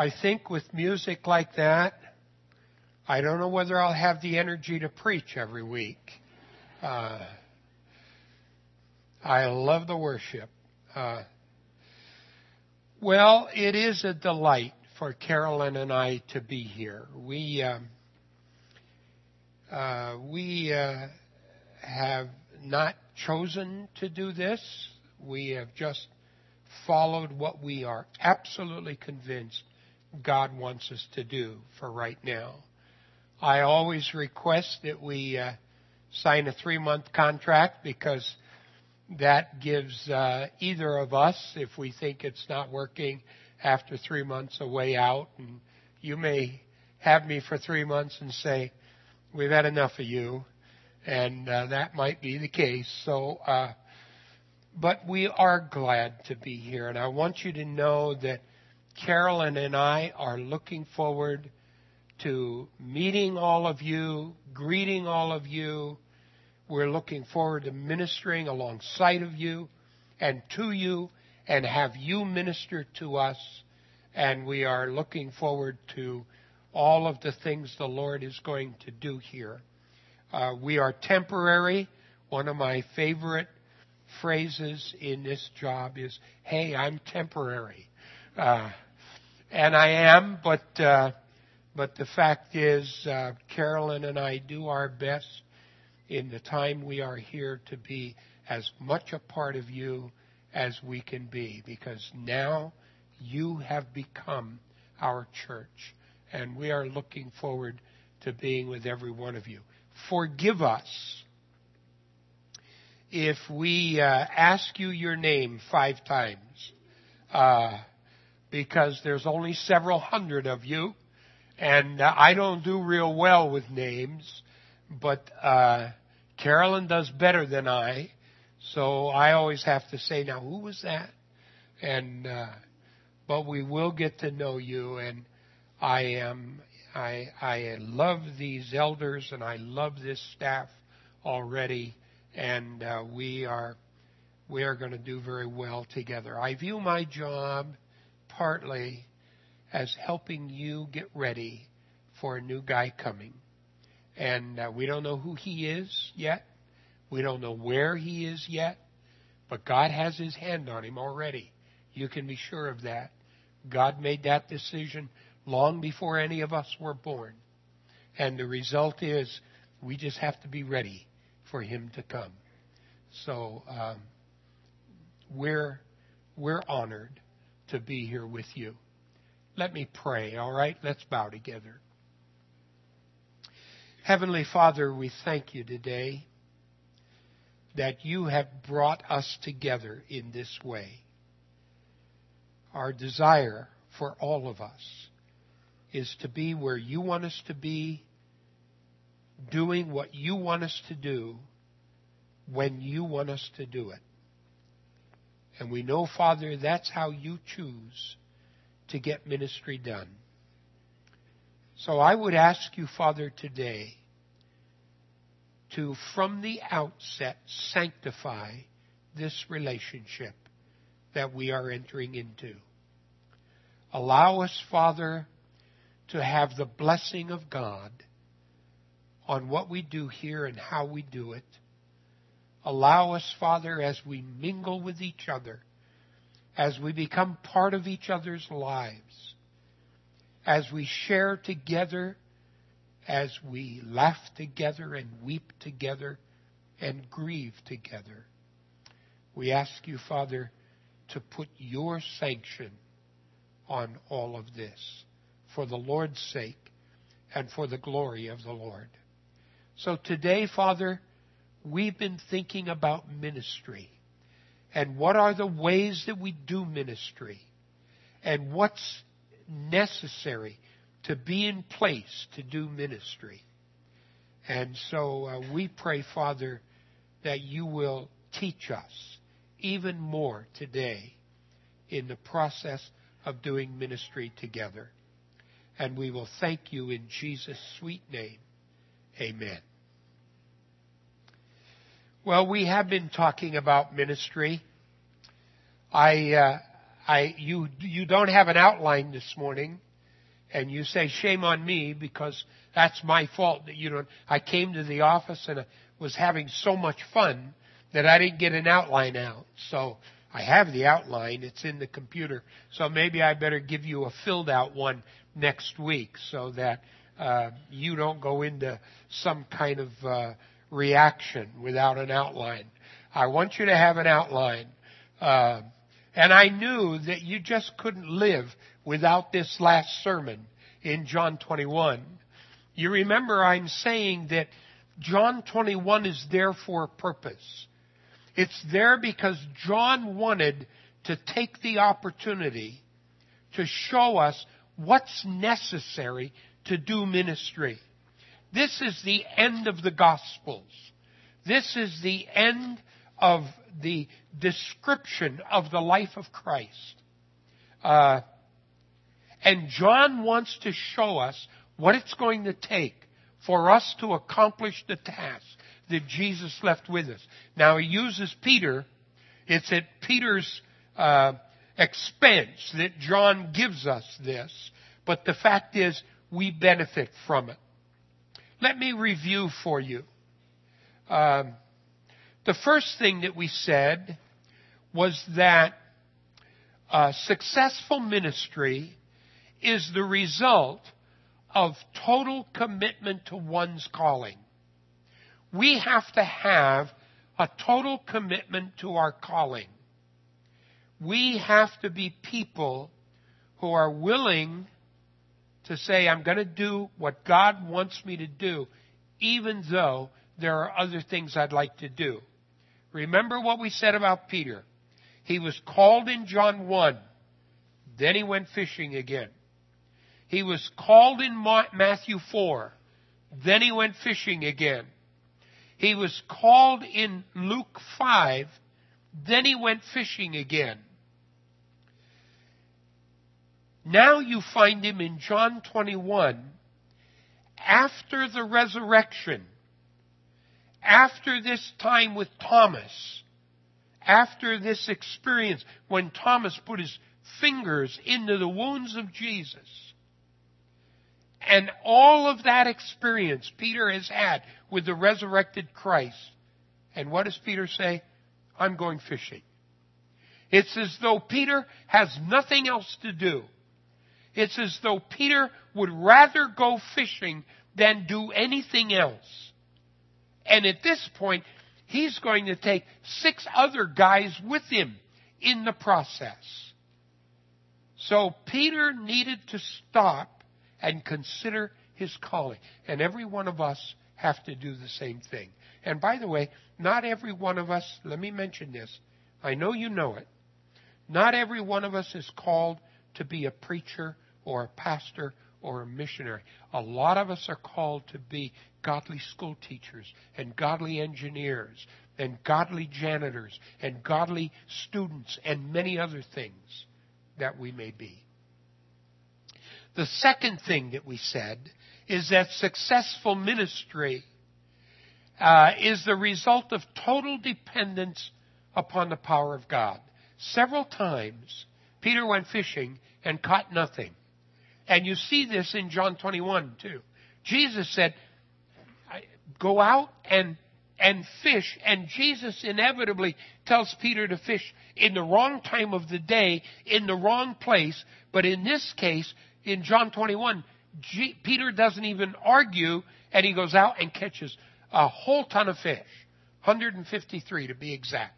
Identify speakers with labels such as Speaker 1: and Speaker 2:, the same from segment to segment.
Speaker 1: I think with music like that, I don't know whether I'll have the energy to preach every week. Uh, I love the worship. Uh, well, it is a delight for Carolyn and I to be here. We um, uh, we uh, have not chosen to do this. We have just followed what we are absolutely convinced God wants us to do for right now. I always request that we uh, sign a three month contract because that gives uh, either of us, if we think it's not working after three months, a way out. And you may have me for three months and say, We've had enough of you. And uh, that might be the case. So, uh, but we are glad to be here. And I want you to know that Carolyn and I are looking forward to meeting all of you, greeting all of you. We're looking forward to ministering alongside of you and to you and have you minister to us. And we are looking forward to all of the things the Lord is going to do here. Uh, we are temporary. One of my favorite phrases in this job is, hey, I'm temporary. Uh, and I am, but, uh, but the fact is, uh, Carolyn and I do our best in the time we are here to be as much a part of you as we can be, because now you have become our church, and we are looking forward to being with every one of you. Forgive us if we uh, ask you your name five times. Uh, because there's only several hundred of you, and uh, I don't do real well with names, but uh, Carolyn does better than I, so I always have to say, now who was that? And uh, but we will get to know you, and I am I I love these elders, and I love this staff already, and uh, we are we are going to do very well together. I view my job partly as helping you get ready for a new guy coming. And uh, we don't know who he is yet. We don't know where he is yet. But God has his hand on him already. You can be sure of that. God made that decision long before any of us were born. And the result is we just have to be ready for him to come. So um, we're we're honored to be here with you. Let me pray, all right? Let's bow together. Heavenly Father, we thank you today that you have brought us together in this way. Our desire for all of us is to be where you want us to be, doing what you want us to do when you want us to do it. And we know, Father, that's how you choose to get ministry done. So I would ask you, Father, today to, from the outset, sanctify this relationship that we are entering into. Allow us, Father, to have the blessing of God on what we do here and how we do it Allow us, Father, as we mingle with each other, as we become part of each other's lives, as we share together, as we laugh together and weep together and grieve together. We ask you, Father, to put your sanction on all of this for the Lord's sake and for the glory of the Lord. So today, Father, we've been thinking about ministry and what are the ways that we do ministry and what's necessary to be in place to do ministry. And so uh, we pray, Father, that you will teach us even more today in the process of doing ministry together. And we will thank you in Jesus' sweet name. Amen. Well, we have been talking about ministry. I, uh, I, you, you don't have an outline this morning, And you say, shame on me because that's my fault that you don't. I came to the office and I was having so much fun that I didn't get an outline out. So I have the outline. It's in the computer. So maybe I better give you a filled out one next week so that uh, you don't go into some kind of uh, reaction without an outline. I want you to have an outline. Uh, and I knew that you just couldn't live without this last sermon in John 21. You remember I'm saying that John 21 is there for a purpose. It's there because John wanted to take the opportunity to show us what's necessary to do ministry. This is the end of the Gospels. This is the end of the description of the life of Christ. Uh, and John wants to show us what it's going to take for us to accomplish the task that Jesus left with us. Now he uses Peter. It's at Peter's uh, expense that John gives us this, but the fact is we benefit from it. Let me review for you. Um, the first thing that we said was that a successful ministry is the result of total commitment to one's calling. We have to have a total commitment to our calling. We have to be people who are willing to say, I'm going to do what God wants me to do, even though there are other things I'd like to do. Remember what we said about Peter. He was called in John 1. Then he went fishing again. He was called in Matthew 4. Then he went fishing again. He was called in Luke 5. Then he went fishing again. Now you find him in John 21 after the resurrection, after this time with Thomas, after this experience when Thomas put his fingers into the wounds of Jesus. And all of that experience Peter has had with the resurrected Christ. And what does Peter say? I'm going fishing. It's as though Peter has nothing else to do. It's as though Peter would rather go fishing than do anything else. And at this point, he's going to take six other guys with him in the process. So Peter needed to stop and consider his calling. And every one of us have to do the same thing. And by the way, not every one of us, let me mention this. I know you know it. Not every one of us is called to be a preacher or a pastor or a missionary. A lot of us are called to be godly school teachers and godly engineers and godly janitors and godly students and many other things that we may be. The second thing that we said is that successful ministry uh, is the result of total dependence upon the power of God. Several times, Peter went fishing and caught nothing. And you see this in John 21 too. Jesus said, go out and and fish. And Jesus inevitably tells Peter to fish in the wrong time of the day, in the wrong place. But in this case, in John 21, G- Peter doesn't even argue, and he goes out and catches a whole ton of fish, 153 to be exact.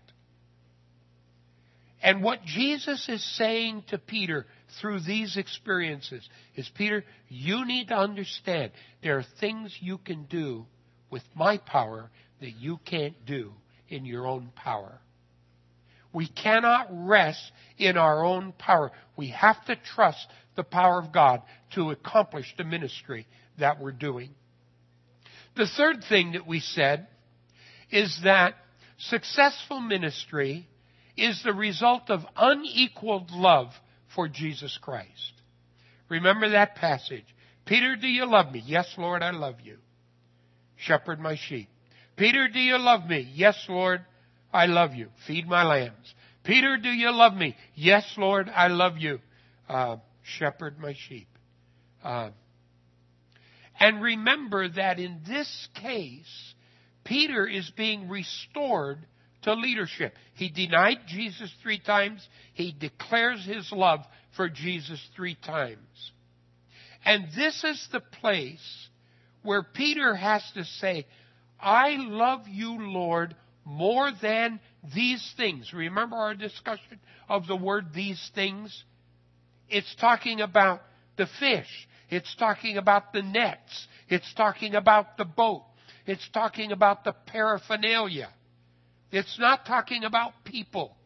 Speaker 1: And what Jesus is saying to Peter through these experiences is Peter, you need to understand there are things you can do with my power that you can't do in your own power. We cannot rest in our own power. We have to trust the power of God to accomplish the ministry that we're doing. The third thing that we said is that successful ministry is the result of unequaled love for Jesus Christ. Remember that passage. Peter, do you love me? Yes, Lord, I love you. Shepherd my sheep. Peter, do you love me? Yes, Lord, I love you. Feed my lambs. Peter, do you love me? Yes, Lord, I love you. Uh, shepherd my sheep. Uh, and remember that in this case, Peter is being restored to leadership. He denied Jesus three times. He declares his love for Jesus three times. And this is the place where Peter has to say, I love you, Lord, more than these things. Remember our discussion of the word these things? It's talking about the fish. It's talking about the nets. It's talking about the boat. It's talking about the paraphernalia. It's not talking about people.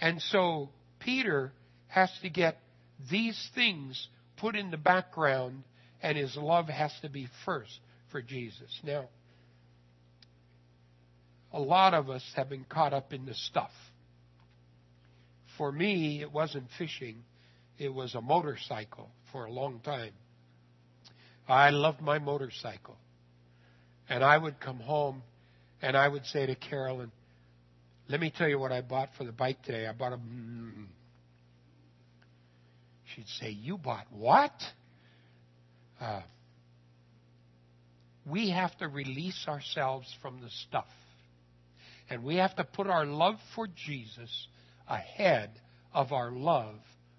Speaker 1: And so Peter has to get these things put in the background, and his love has to be first for Jesus. Now, a lot of us have been caught up in the stuff. For me, it wasn't fishing, it was a motorcycle for a long time. I loved my motorcycle. And I would come home and I would say to Carolyn, let me tell you what I bought for the bike today. I bought a. She'd say, You bought what? Uh, we have to release ourselves from the stuff. And we have to put our love for Jesus ahead of our love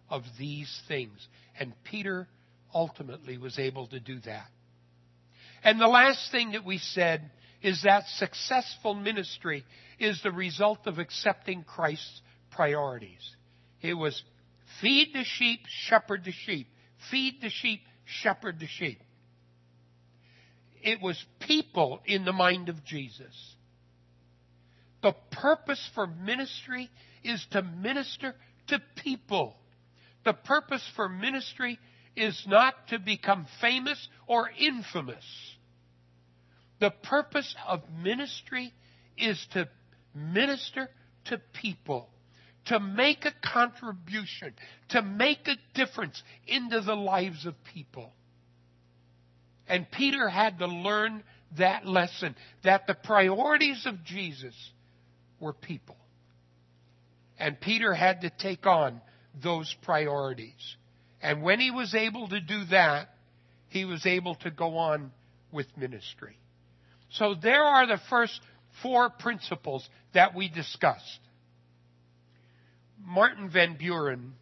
Speaker 1: of these things. And Peter ultimately was able to do that. And the last thing that we said is that successful ministry is the result of accepting Christ's priorities. It was feed the sheep, shepherd the sheep. Feed the sheep, shepherd the sheep. It was people in the mind of Jesus. The purpose for ministry is to minister to people. The purpose for ministry is not to become famous or infamous. The purpose of ministry is to minister to people, to make a contribution, to make a difference into the lives of people. And Peter had to learn that lesson that the priorities of Jesus were people. And Peter had to take on those priorities. And when he was able to do that, he was able to go on with ministry. So there are the first four principles that we discussed. Martin Van Buren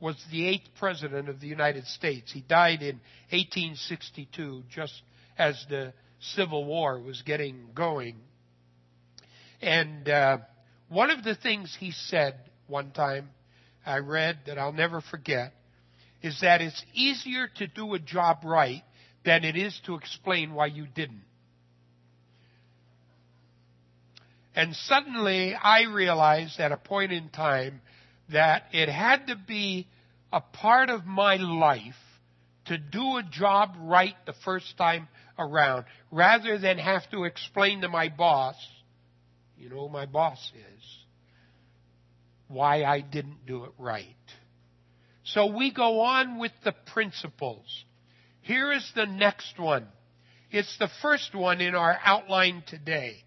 Speaker 1: was the eighth president of the United States. He died in 1862, just as the Civil War was getting going. And uh, one of the things he said one time, I read that I'll never forget, is that it's easier to do a job right than it is to explain why you didn't. And suddenly I realized at a point in time that it had to be a part of my life to do a job right the first time around rather than have to explain to my boss, you know my boss is, why I didn't do it right. So we go on with the principles. Here is the next one. It's the first one in our outline today.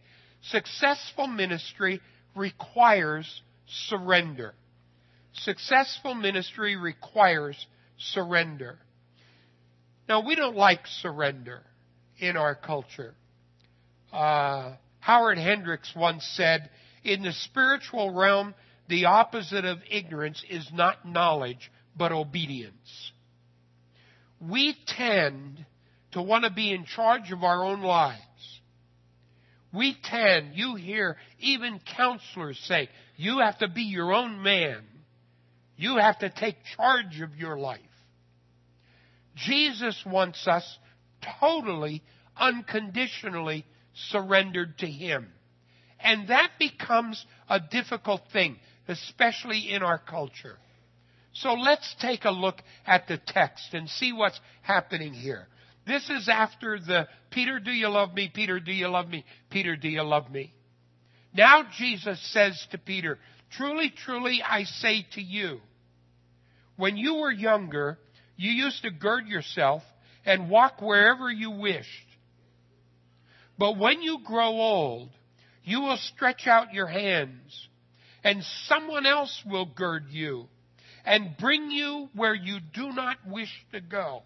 Speaker 1: Successful ministry requires surrender. Successful ministry requires surrender. Now, we don't like surrender in our culture. Uh, Howard Hendricks once said, In the spiritual realm, the opposite of ignorance is not knowledge, but obedience. We tend to want to be in charge of our own lives. We tend, you hear even counselors say, you have to be your own man. You have to take charge of your life. Jesus wants us totally, unconditionally surrendered to Him. And that becomes a difficult thing, especially in our culture. So let's take a look at the text and see what's happening here. This is after the Peter, do you love me? Peter, do you love me? Peter, do you love me? Now Jesus says to Peter, Truly, truly, I say to you, when you were younger, you used to gird yourself and walk wherever you wished. But when you grow old, you will stretch out your hands, and someone else will gird you and bring you where you do not wish to go.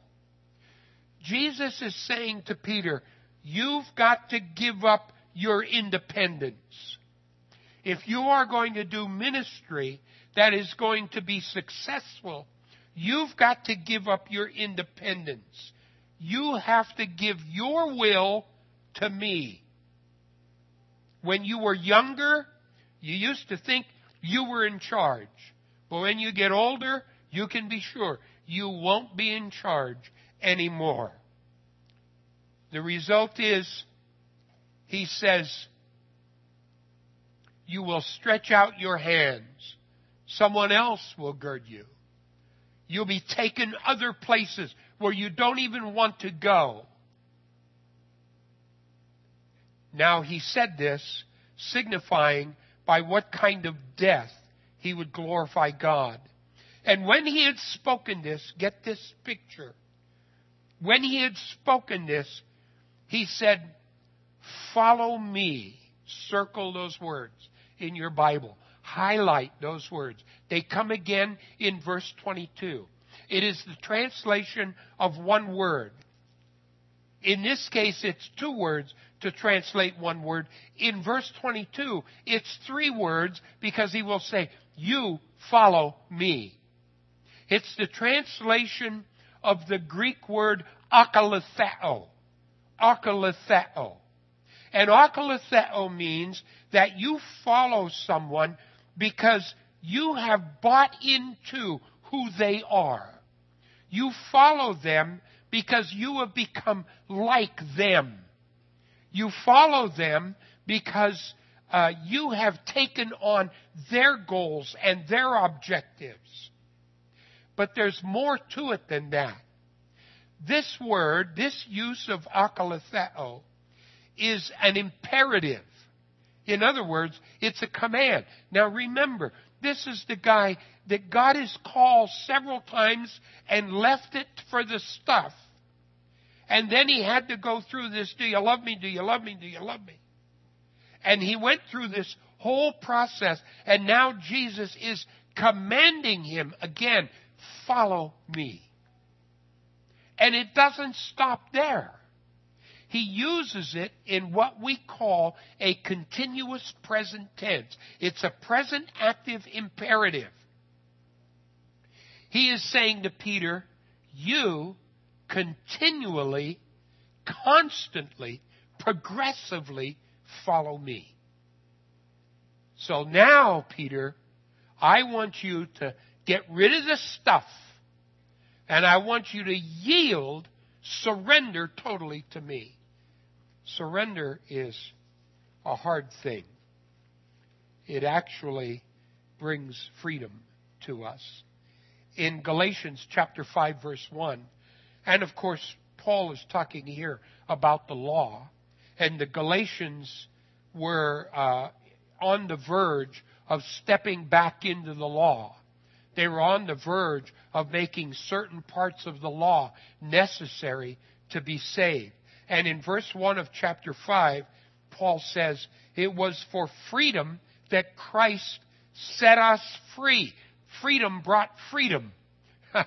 Speaker 1: Jesus is saying to Peter, You've got to give up your independence. If you are going to do ministry that is going to be successful, you've got to give up your independence. You have to give your will to me. When you were younger, you used to think you were in charge. But when you get older, you can be sure you won't be in charge anymore. The result is, he says, you will stretch out your hands. Someone else will gird you. You'll be taken other places where you don't even want to go. Now he said this, signifying by what kind of death he would glorify God. And when he had spoken this, get this picture. When he had spoken this, he said, Follow me. Circle those words in your Bible. Highlight those words. They come again in verse 22. It is the translation of one word. In this case, it's two words to translate one word. In verse 22, it's three words because he will say, You follow me. It's the translation of the Greek word akalitheo. Akalitheo. And akalitheo means that you follow someone because you have bought into who they are. You follow them because you have become like them. You follow them because uh, you have taken on their goals and their objectives. But there's more to it than that. This word, this use of akalitheo, is an imperative. In other words, it's a command. Now remember, this is the guy that God has called several times and left it for the stuff. And then he had to go through this, do you love me? Do you love me? Do you love me? And he went through this whole process and now Jesus is commanding him again, follow me. And it doesn't stop there he uses it in what we call a continuous present tense. It's a present active imperative. He is saying to Peter, You continually, constantly, progressively follow me. So now, Peter, I want you to get rid of the stuff and I want you to yield, surrender totally to me. Surrender is a hard thing. It actually brings freedom to us. In Galatians chapter 5 verse 1, and of course Paul is talking here about the law, and the Galatians were uh, on the verge of stepping back into the law. They were on the verge of making certain parts of the law necessary to be saved. And in verse 1 of chapter 5, Paul says, It was for freedom that Christ set us free. Freedom brought freedom.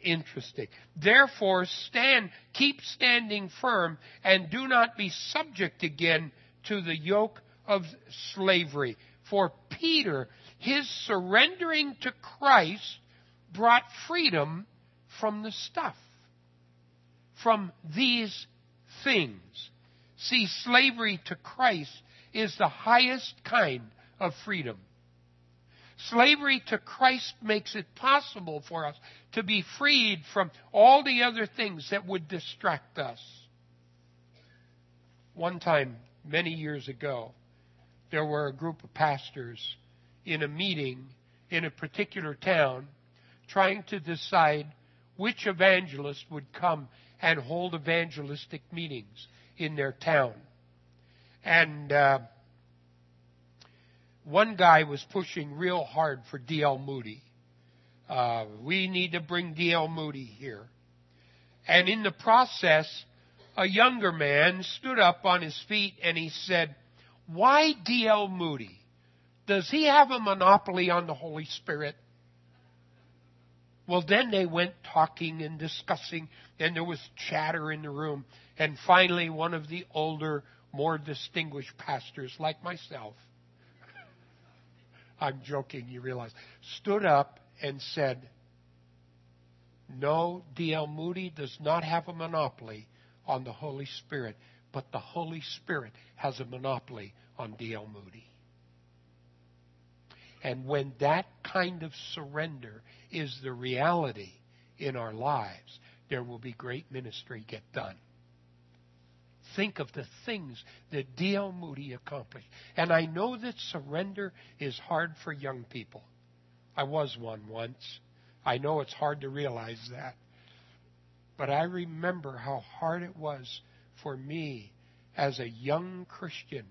Speaker 1: Interesting. Therefore, stand, keep standing firm, and do not be subject again to the yoke of slavery. For Peter, his surrendering to Christ brought freedom from the stuff from these things. See, slavery to Christ is the highest kind of freedom. Slavery to Christ makes it possible for us to be freed from all the other things that would distract us. One time, many years ago, there were a group of pastors in a meeting in a particular town trying to decide which evangelist would come and hold evangelistic meetings in their town. And uh, one guy was pushing real hard for D.L. Moody. Uh, we need to bring D.L. Moody here. And in the process, a younger man stood up on his feet and he said, Why D.L. Moody? Does he have a monopoly on the Holy Spirit? Well, then they went talking and discussing, and there was chatter in the room. And finally, one of the older, more distinguished pastors, like myself, I'm joking, you realize, stood up and said, No, D.L. Moody does not have a monopoly on the Holy Spirit, but the Holy Spirit has a monopoly on D.L. Moody. And when that kind of surrender is the reality in our lives, there will be great ministry get done. Think of the things that D.L. Moody accomplished. And I know that surrender is hard for young people. I was one once. I know it's hard to realize that. But I remember how hard it was for me as a young Christian,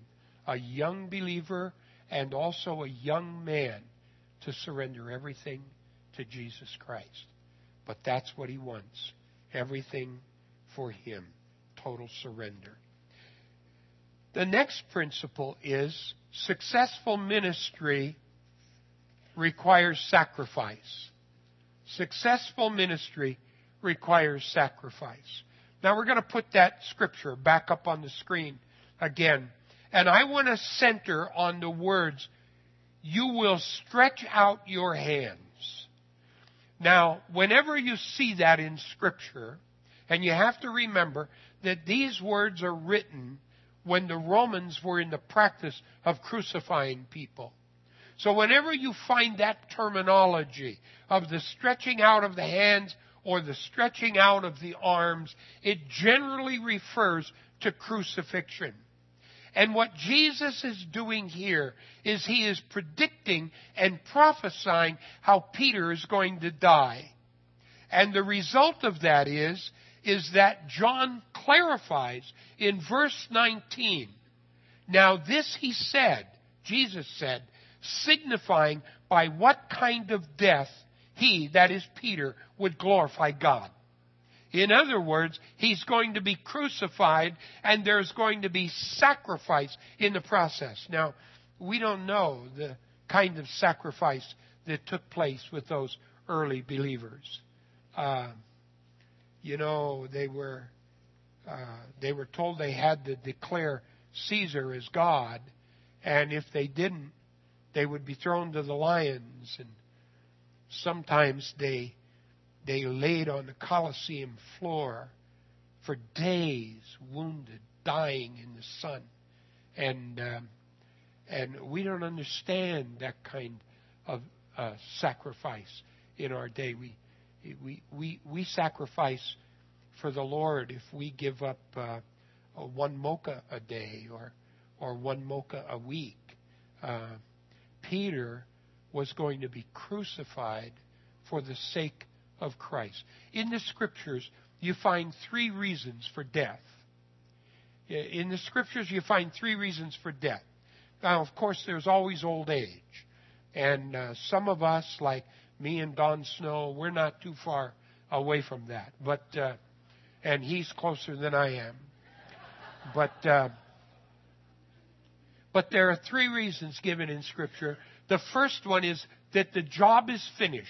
Speaker 1: a young believer, and also a young man to surrender everything to Jesus Christ. But that's what he wants everything for him, total surrender. The next principle is successful ministry requires sacrifice. Successful ministry requires sacrifice. Now we're going to put that scripture back up on the screen again. And I want to center on the words, you will stretch out your hands. Now, whenever you see that in scripture, and you have to remember that these words are written when the Romans were in the practice of crucifying people. So whenever you find that terminology of the stretching out of the hands or the stretching out of the arms, it generally refers to crucifixion. And what Jesus is doing here is he is predicting and prophesying how Peter is going to die. And the result of that is, is that John clarifies in verse 19. Now this he said, Jesus said, signifying by what kind of death he, that is Peter, would glorify God. In other words, he's going to be crucified and there's going to be sacrifice in the process. Now, we don't know the kind of sacrifice that took place with those early believers. Uh, you know, they were uh, they were told they had to declare Caesar as God, and if they didn't, they would be thrown to the lions. And sometimes they they laid on the Colosseum floor for days, wounded, dying in the sun, and um, and we don't understand that kind of uh, sacrifice in our day. We we we we sacrifice for the Lord if we give up uh, one mocha a day or or one mocha a week. Uh, Peter was going to be crucified for the sake of Christ. In the scriptures, you find three reasons for death. In the scriptures, you find three reasons for death. Now, of course, there's always old age. And uh, some of us, like me and Don Snow, we're not too far away from that. But uh, and he's closer than I am. But uh, but there are three reasons given in Scripture. The first one is that the job is finished.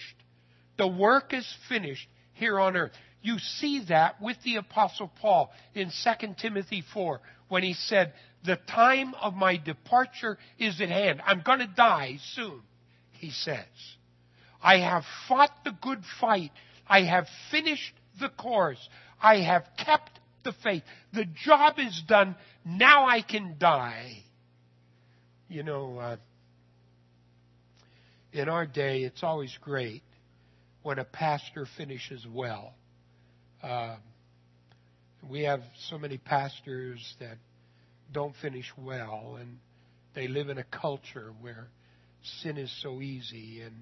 Speaker 1: The work is finished here on earth. You see that with the Apostle Paul in 2 Timothy 4 when he said, The time of my departure is at hand. I'm going to die soon, he says. I have fought the good fight. I have finished the course. I have kept the faith. The job is done. Now I can die. You know, uh, in our day, it's always great when a pastor finishes well. Uh, we have so many pastors that don't finish well, and they live in a culture where sin is so easy, and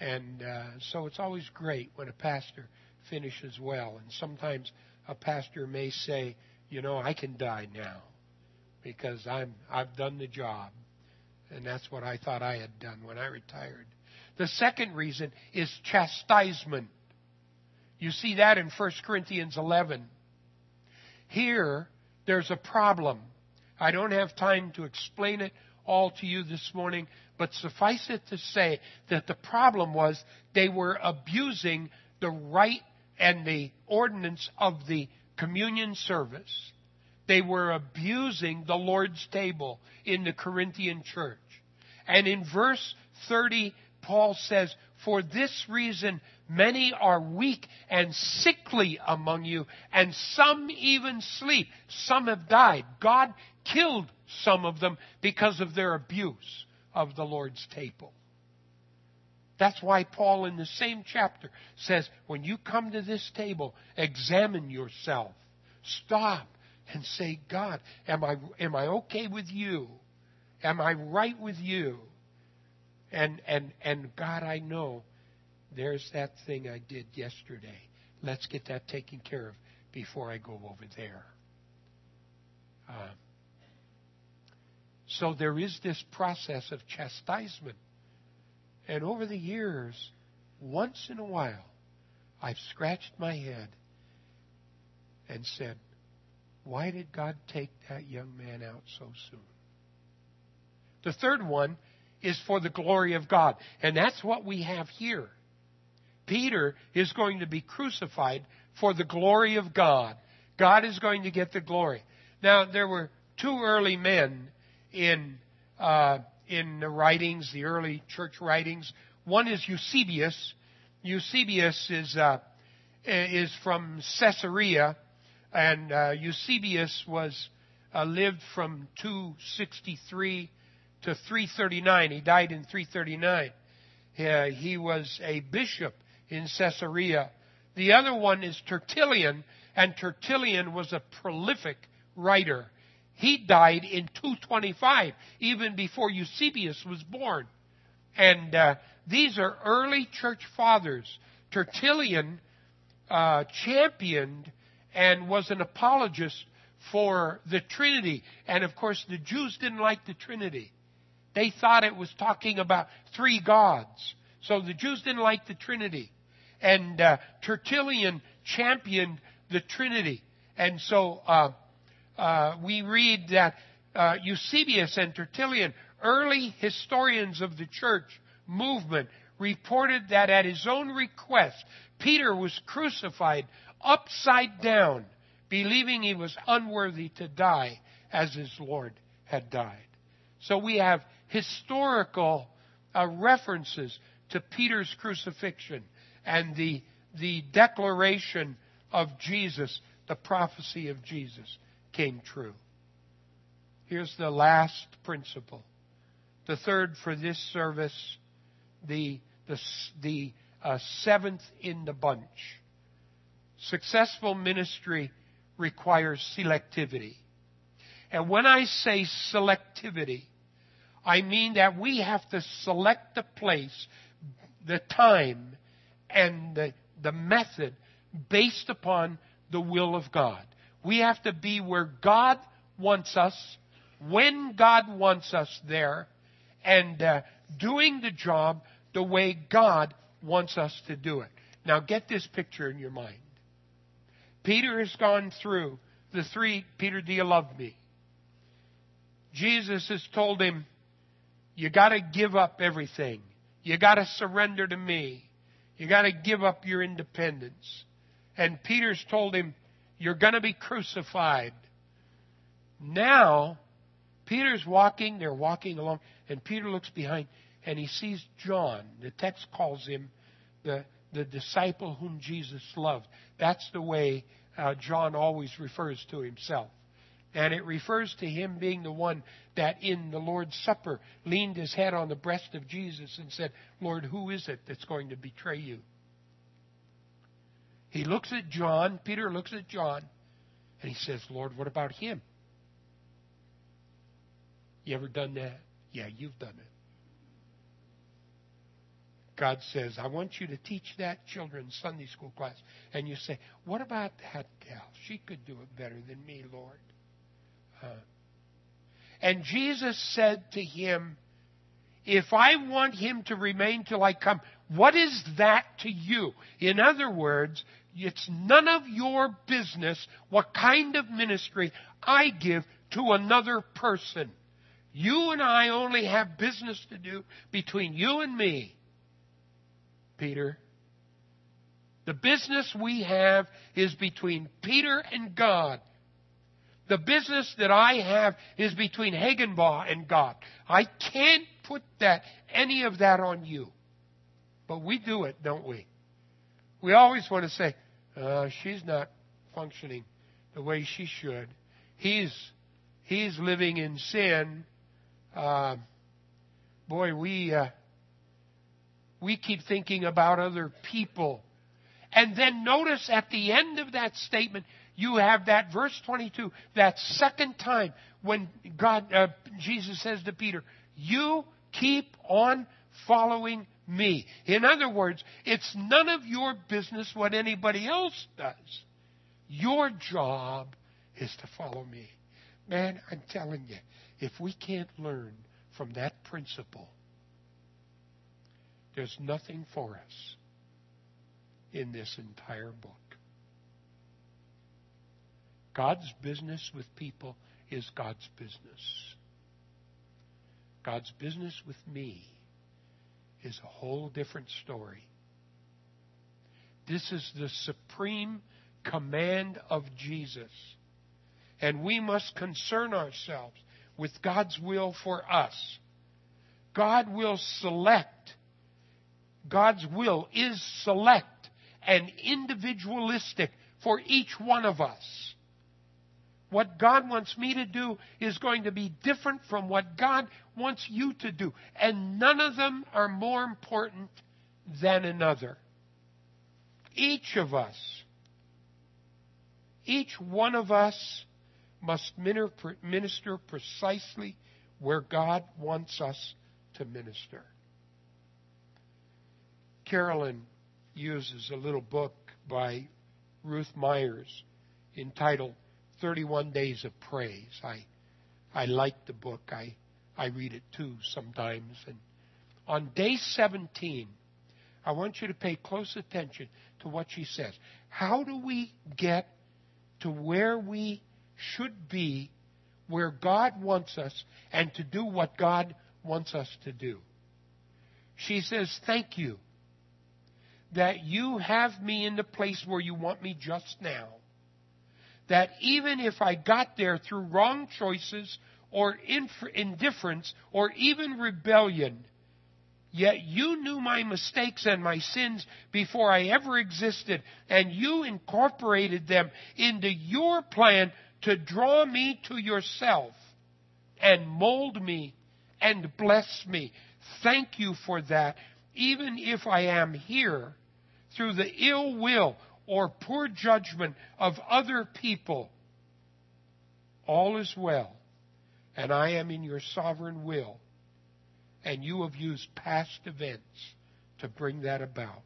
Speaker 1: and uh, so it's always great when a pastor finishes well. And sometimes a pastor may say, you know, I can die now because I'm I've done the job, and that's what I thought I had done when I retired. The second reason is chastisement. You see that in 1 Corinthians 11. Here, there's a problem. I don't have time to explain it all to you this morning, But suffice it to say that the problem was they were abusing the right and the ordinance of the communion service. They were abusing the Lord's table in the Corinthian church. And in verse 30, Paul says, For this reason, many are weak and sickly among you, and some even sleep. Some have died. God killed some of them because of their abuse of the Lord's table. That's why Paul, in the same chapter, says, When you come to this table, examine yourself. Stop and say, God, am I, am I okay with you? Am I right with you? And, and, and God, I know there's that thing I did yesterday. Let's get that taken care of before I go over there. Uh, so there is this process of chastisement. And over the years, once in a while, I've scratched my head and said, why did God take that young man out so soon? The third one is for the glory of God. And that's what we have here. Peter is going to be crucified for the glory of God. God is going to get the glory. Now, there were two early men in, uh, in the writings, the early church writings. One is Eusebius. Eusebius is, uh, is from Caesarea and uh, Eusebius was uh, lived from 263 to 339. He died in 339. Uh, he was a bishop in Caesarea. The other one is Tertullian, and Tertullian was a prolific writer. He died in 225, even before Eusebius was born. And uh, these are early church fathers. Tertullian uh, championed and was an apologist for the Trinity. And of course, the Jews didn't like the Trinity. They thought it was talking about three gods. So the Jews didn't like the Trinity. And uh, Tertullian championed the Trinity. And so uh, uh, we read that uh, Eusebius and Tertullian, early historians of the church movement, reported that at his own request, Peter was crucified upside down, believing he was unworthy to die as his Lord had died. So we have historical uh, references to Peter's crucifixion and the, the declaration of Jesus, the prophecy of Jesus came true. Here's the last principle. The third for this service, the, the, the uh, seventh in the bunch. Successful ministry requires selectivity. And when I say selectivity, I mean that we have to select the place, the time, and the, the method based upon the will of God. We have to be where God wants us, when God wants us there, and uh, doing the job the way God wants us to do it. Now get this picture in your mind. Peter has gone through the three, Peter, do you love me? Jesus has told him, you gotta give up everything. You gotta surrender to me. You gotta give up your independence. And Peter's told him, you're gonna be crucified. Now, Peter's walking, they're walking along, and Peter looks behind and he sees John. The text calls him the, the disciple whom Jesus loved. That's the way uh, John always refers to himself. And it refers to him being the one that in the Lord's Supper leaned his head on the breast of Jesus and said, Lord, who is it that's going to betray you? He looks at John, Peter looks at John, and he says, Lord, what about him? You ever done that? Yeah, you've done it. God says, I want you to teach that children's Sunday school class. And you say, What about that gal? She could do it better than me, Lord. And Jesus said to him, If I want him to remain till I come, what is that to you? In other words, it's none of your business what kind of ministry I give to another person. You and I only have business to do between you and me, Peter. The business we have is between Peter and God. The business that I have is between Hagenbaugh and God. I can't put that any of that on you. But we do it, don't we? We always want to say, uh, she's not functioning the way she should. He's he's living in sin. Uh, boy, we uh, we keep thinking about other people, and then notice at the end of that statement, you have that verse 22, that second time when God, uh, Jesus says to Peter, "You keep on following me." In other words, it's none of your business what anybody else does. Your job is to follow me. Man, I'm telling you, if we can't learn from that principle, there's nothing for us in this entire book. God's business with people is God's business. God's business with me is a whole different story. This is the supreme command of Jesus. And we must concern ourselves with God's will for us. God will select. God's will is select and individualistic for each one of us. What God wants me to do is going to be different from what God wants you to do. And none of them are more important than another. Each of us each one of us must minister precisely where God wants us to minister. Carolyn uses a little book by Ruth Myers entitled 31 Days of Praise. I, I like the book. I, I read it too sometimes. And on day 17, I want you to pay close attention to what she says. How do we get to where we should be, where God wants us, and to do what God wants us to do. She says, Thank you that you have me in the place where you want me just now. That even if I got there through wrong choices or indifference or even rebellion, Yet you knew my mistakes and my sins before I ever existed, and you incorporated them into your plan to draw me to yourself and mold me and bless me. Thank you for that, even if I am here through the ill will or poor judgment of other people. All is well, and I am in your sovereign will and you have used past events to bring that about.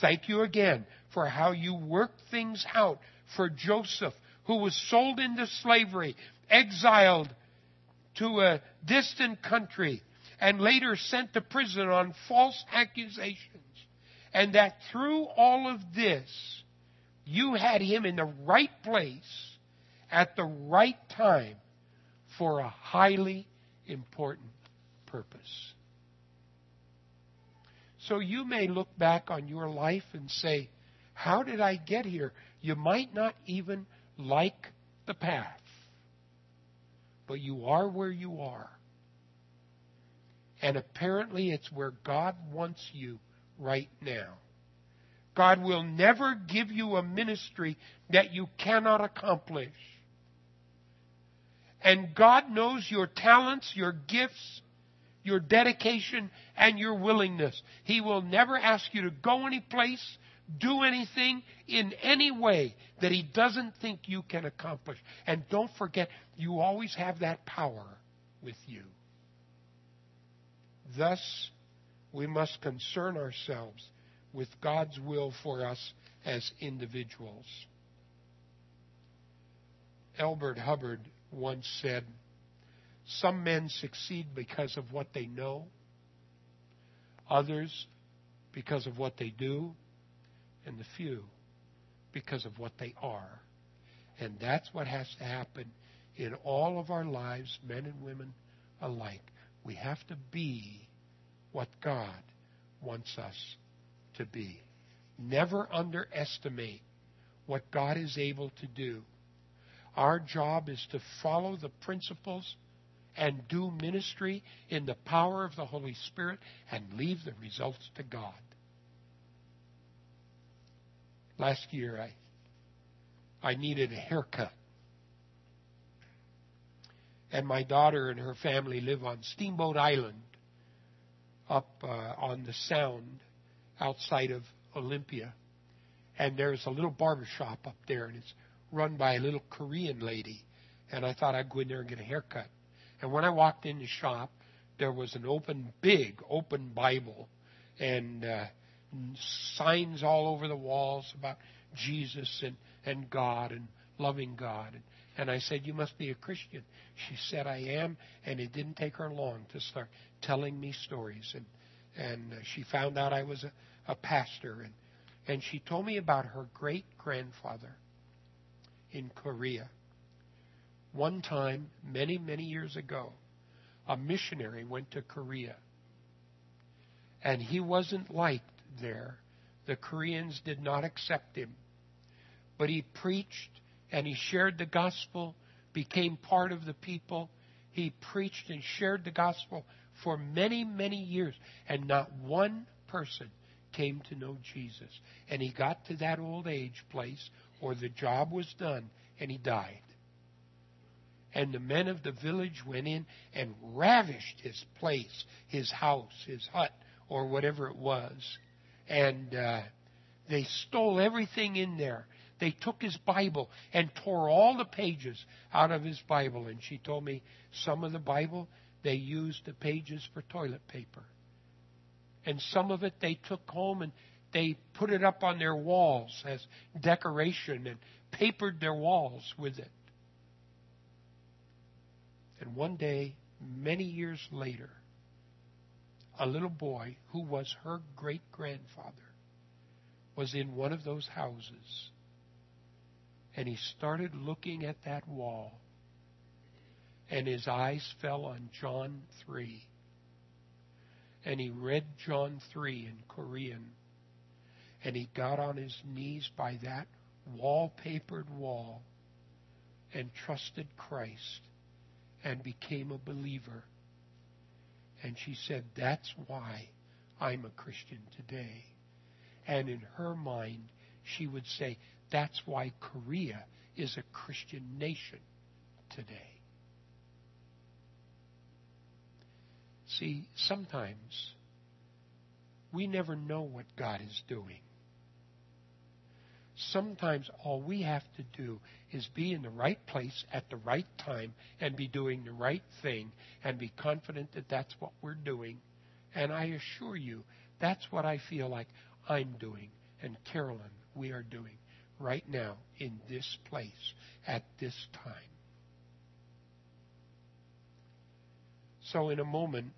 Speaker 1: Thank you again for how you worked things out for Joseph, who was sold into slavery, exiled to a distant country, and later sent to prison on false accusations. And that through all of this, you had him in the right place at the right time for a highly important purpose. So you may look back on your life and say, How did I get here? You might not even like the path, but you are where you are. And apparently, it's where God wants you right now. God will never give you a ministry that you cannot accomplish. And God knows your talents, your gifts, your dedication, and your willingness. He will never ask you to go any place, do anything in any way that He doesn't think you can accomplish. And don't forget, you always have that power with you. Thus, we must concern ourselves with God's will for us as individuals. Elbert Hubbard once said, some men succeed because of what they know, others because of what they do, and the few because of what they are. And that's what has to happen in all of our lives, men and women alike. We have to be what God wants us to be. Never underestimate what God is able to do. Our job is to follow the principles and do ministry in the power of the Holy Spirit and leave the results to God. Last year I I needed a haircut. And my daughter and her family live on Steamboat Island up uh, on the Sound outside of Olympia. And there's a little barber shop up there, and it's run by a little Korean lady. And I thought I'd go in there and get a haircut. And when I walked in the shop, there was an open, big, open Bible and uh, signs all over the walls about Jesus and, and God and loving God. And, I said, You must be a Christian. She said, I am. And it didn't take her long to start telling me stories. And, and uh, she found out I was a, a pastor. And, and she told me about her great grandfather in Korea. One time, many, many years ago, a missionary went to Korea. And he wasn't liked there. The Koreans did not accept him. But he preached and he shared the gospel, became part of the people. He preached and shared the gospel for many, many years. And not one person came to know Jesus. And he got to that old age place, or the job was done, and he died. And the men of the village went in and ravished his place, his house, his hut, or whatever it was. And uh, they stole everything in there. They took his Bible and tore all the pages out of his Bible. And she told me some of the Bible, they used the pages for toilet paper. And some of it they took home and they put it up on their walls as decoration and papered their walls with it. And one day, many years later, a little boy who was her great grandfather was in one of those houses. And he started looking at that wall. And his eyes fell on John 3. And he read John 3 in Korean. And he got on his knees by that wallpapered wall and trusted Christ and became a believer. And she said, That's why I'm a Christian today. And in her mind, she would say, That's why Korea is a Christian nation today. See, sometimes we never know what God is doing. Sometimes all we have to do is be in the right place at the right time and be doing the right thing and be confident that that's what we're doing. And I assure you, that's what I feel like I'm doing and Carolyn, we are doing right now in this place at this time. So, in a moment,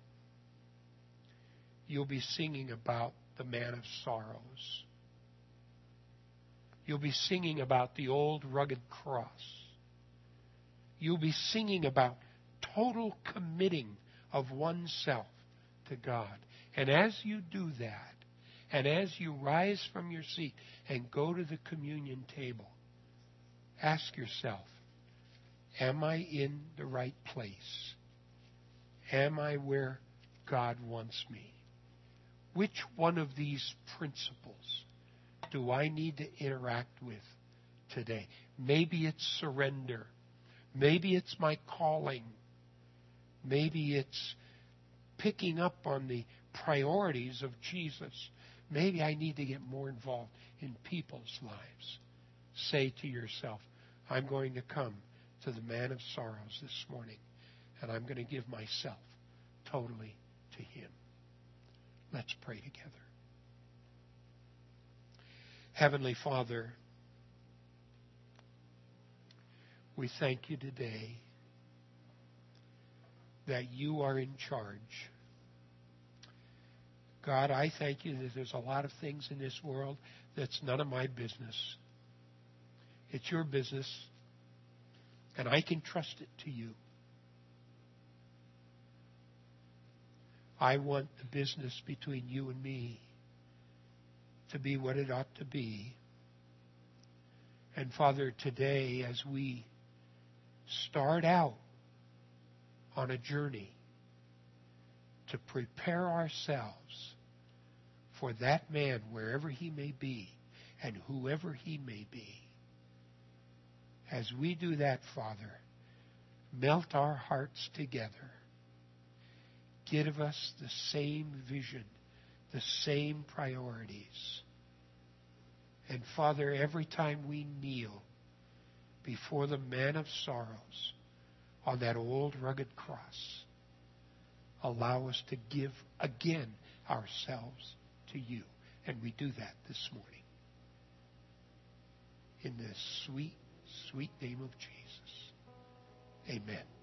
Speaker 1: you'll be singing about the man of sorrows. You'll be singing about the old rugged cross. You'll be singing about total committing of oneself to God. And as you do that, and as you rise from your seat and go to the communion table, ask yourself, am I in the right place? Am I where God wants me? Which one of these principles do I need to interact with today? Maybe it's surrender. Maybe it's my calling. Maybe it's picking up on the priorities of Jesus. Maybe I need to get more involved in people's lives. Say to yourself, I'm going to come to the man of sorrows this morning, and I'm going to give myself totally to him. Let's pray together. Heavenly Father, we thank you today that you are in charge. God, I thank you that there's a lot of things in this world that's none of my business. It's your business, and I can trust it to you. I want the business between you and me to be what it ought to be. And Father, today as we start out on a journey to prepare ourselves for that man, wherever he may be and whoever he may be, as we do that, Father, melt our hearts together. Give us the same vision, the same priorities. And Father, every time we kneel before the man of sorrows on that old rugged cross, allow us to give again ourselves to you. And we do that this morning. In the sweet, sweet name of Jesus. Amen.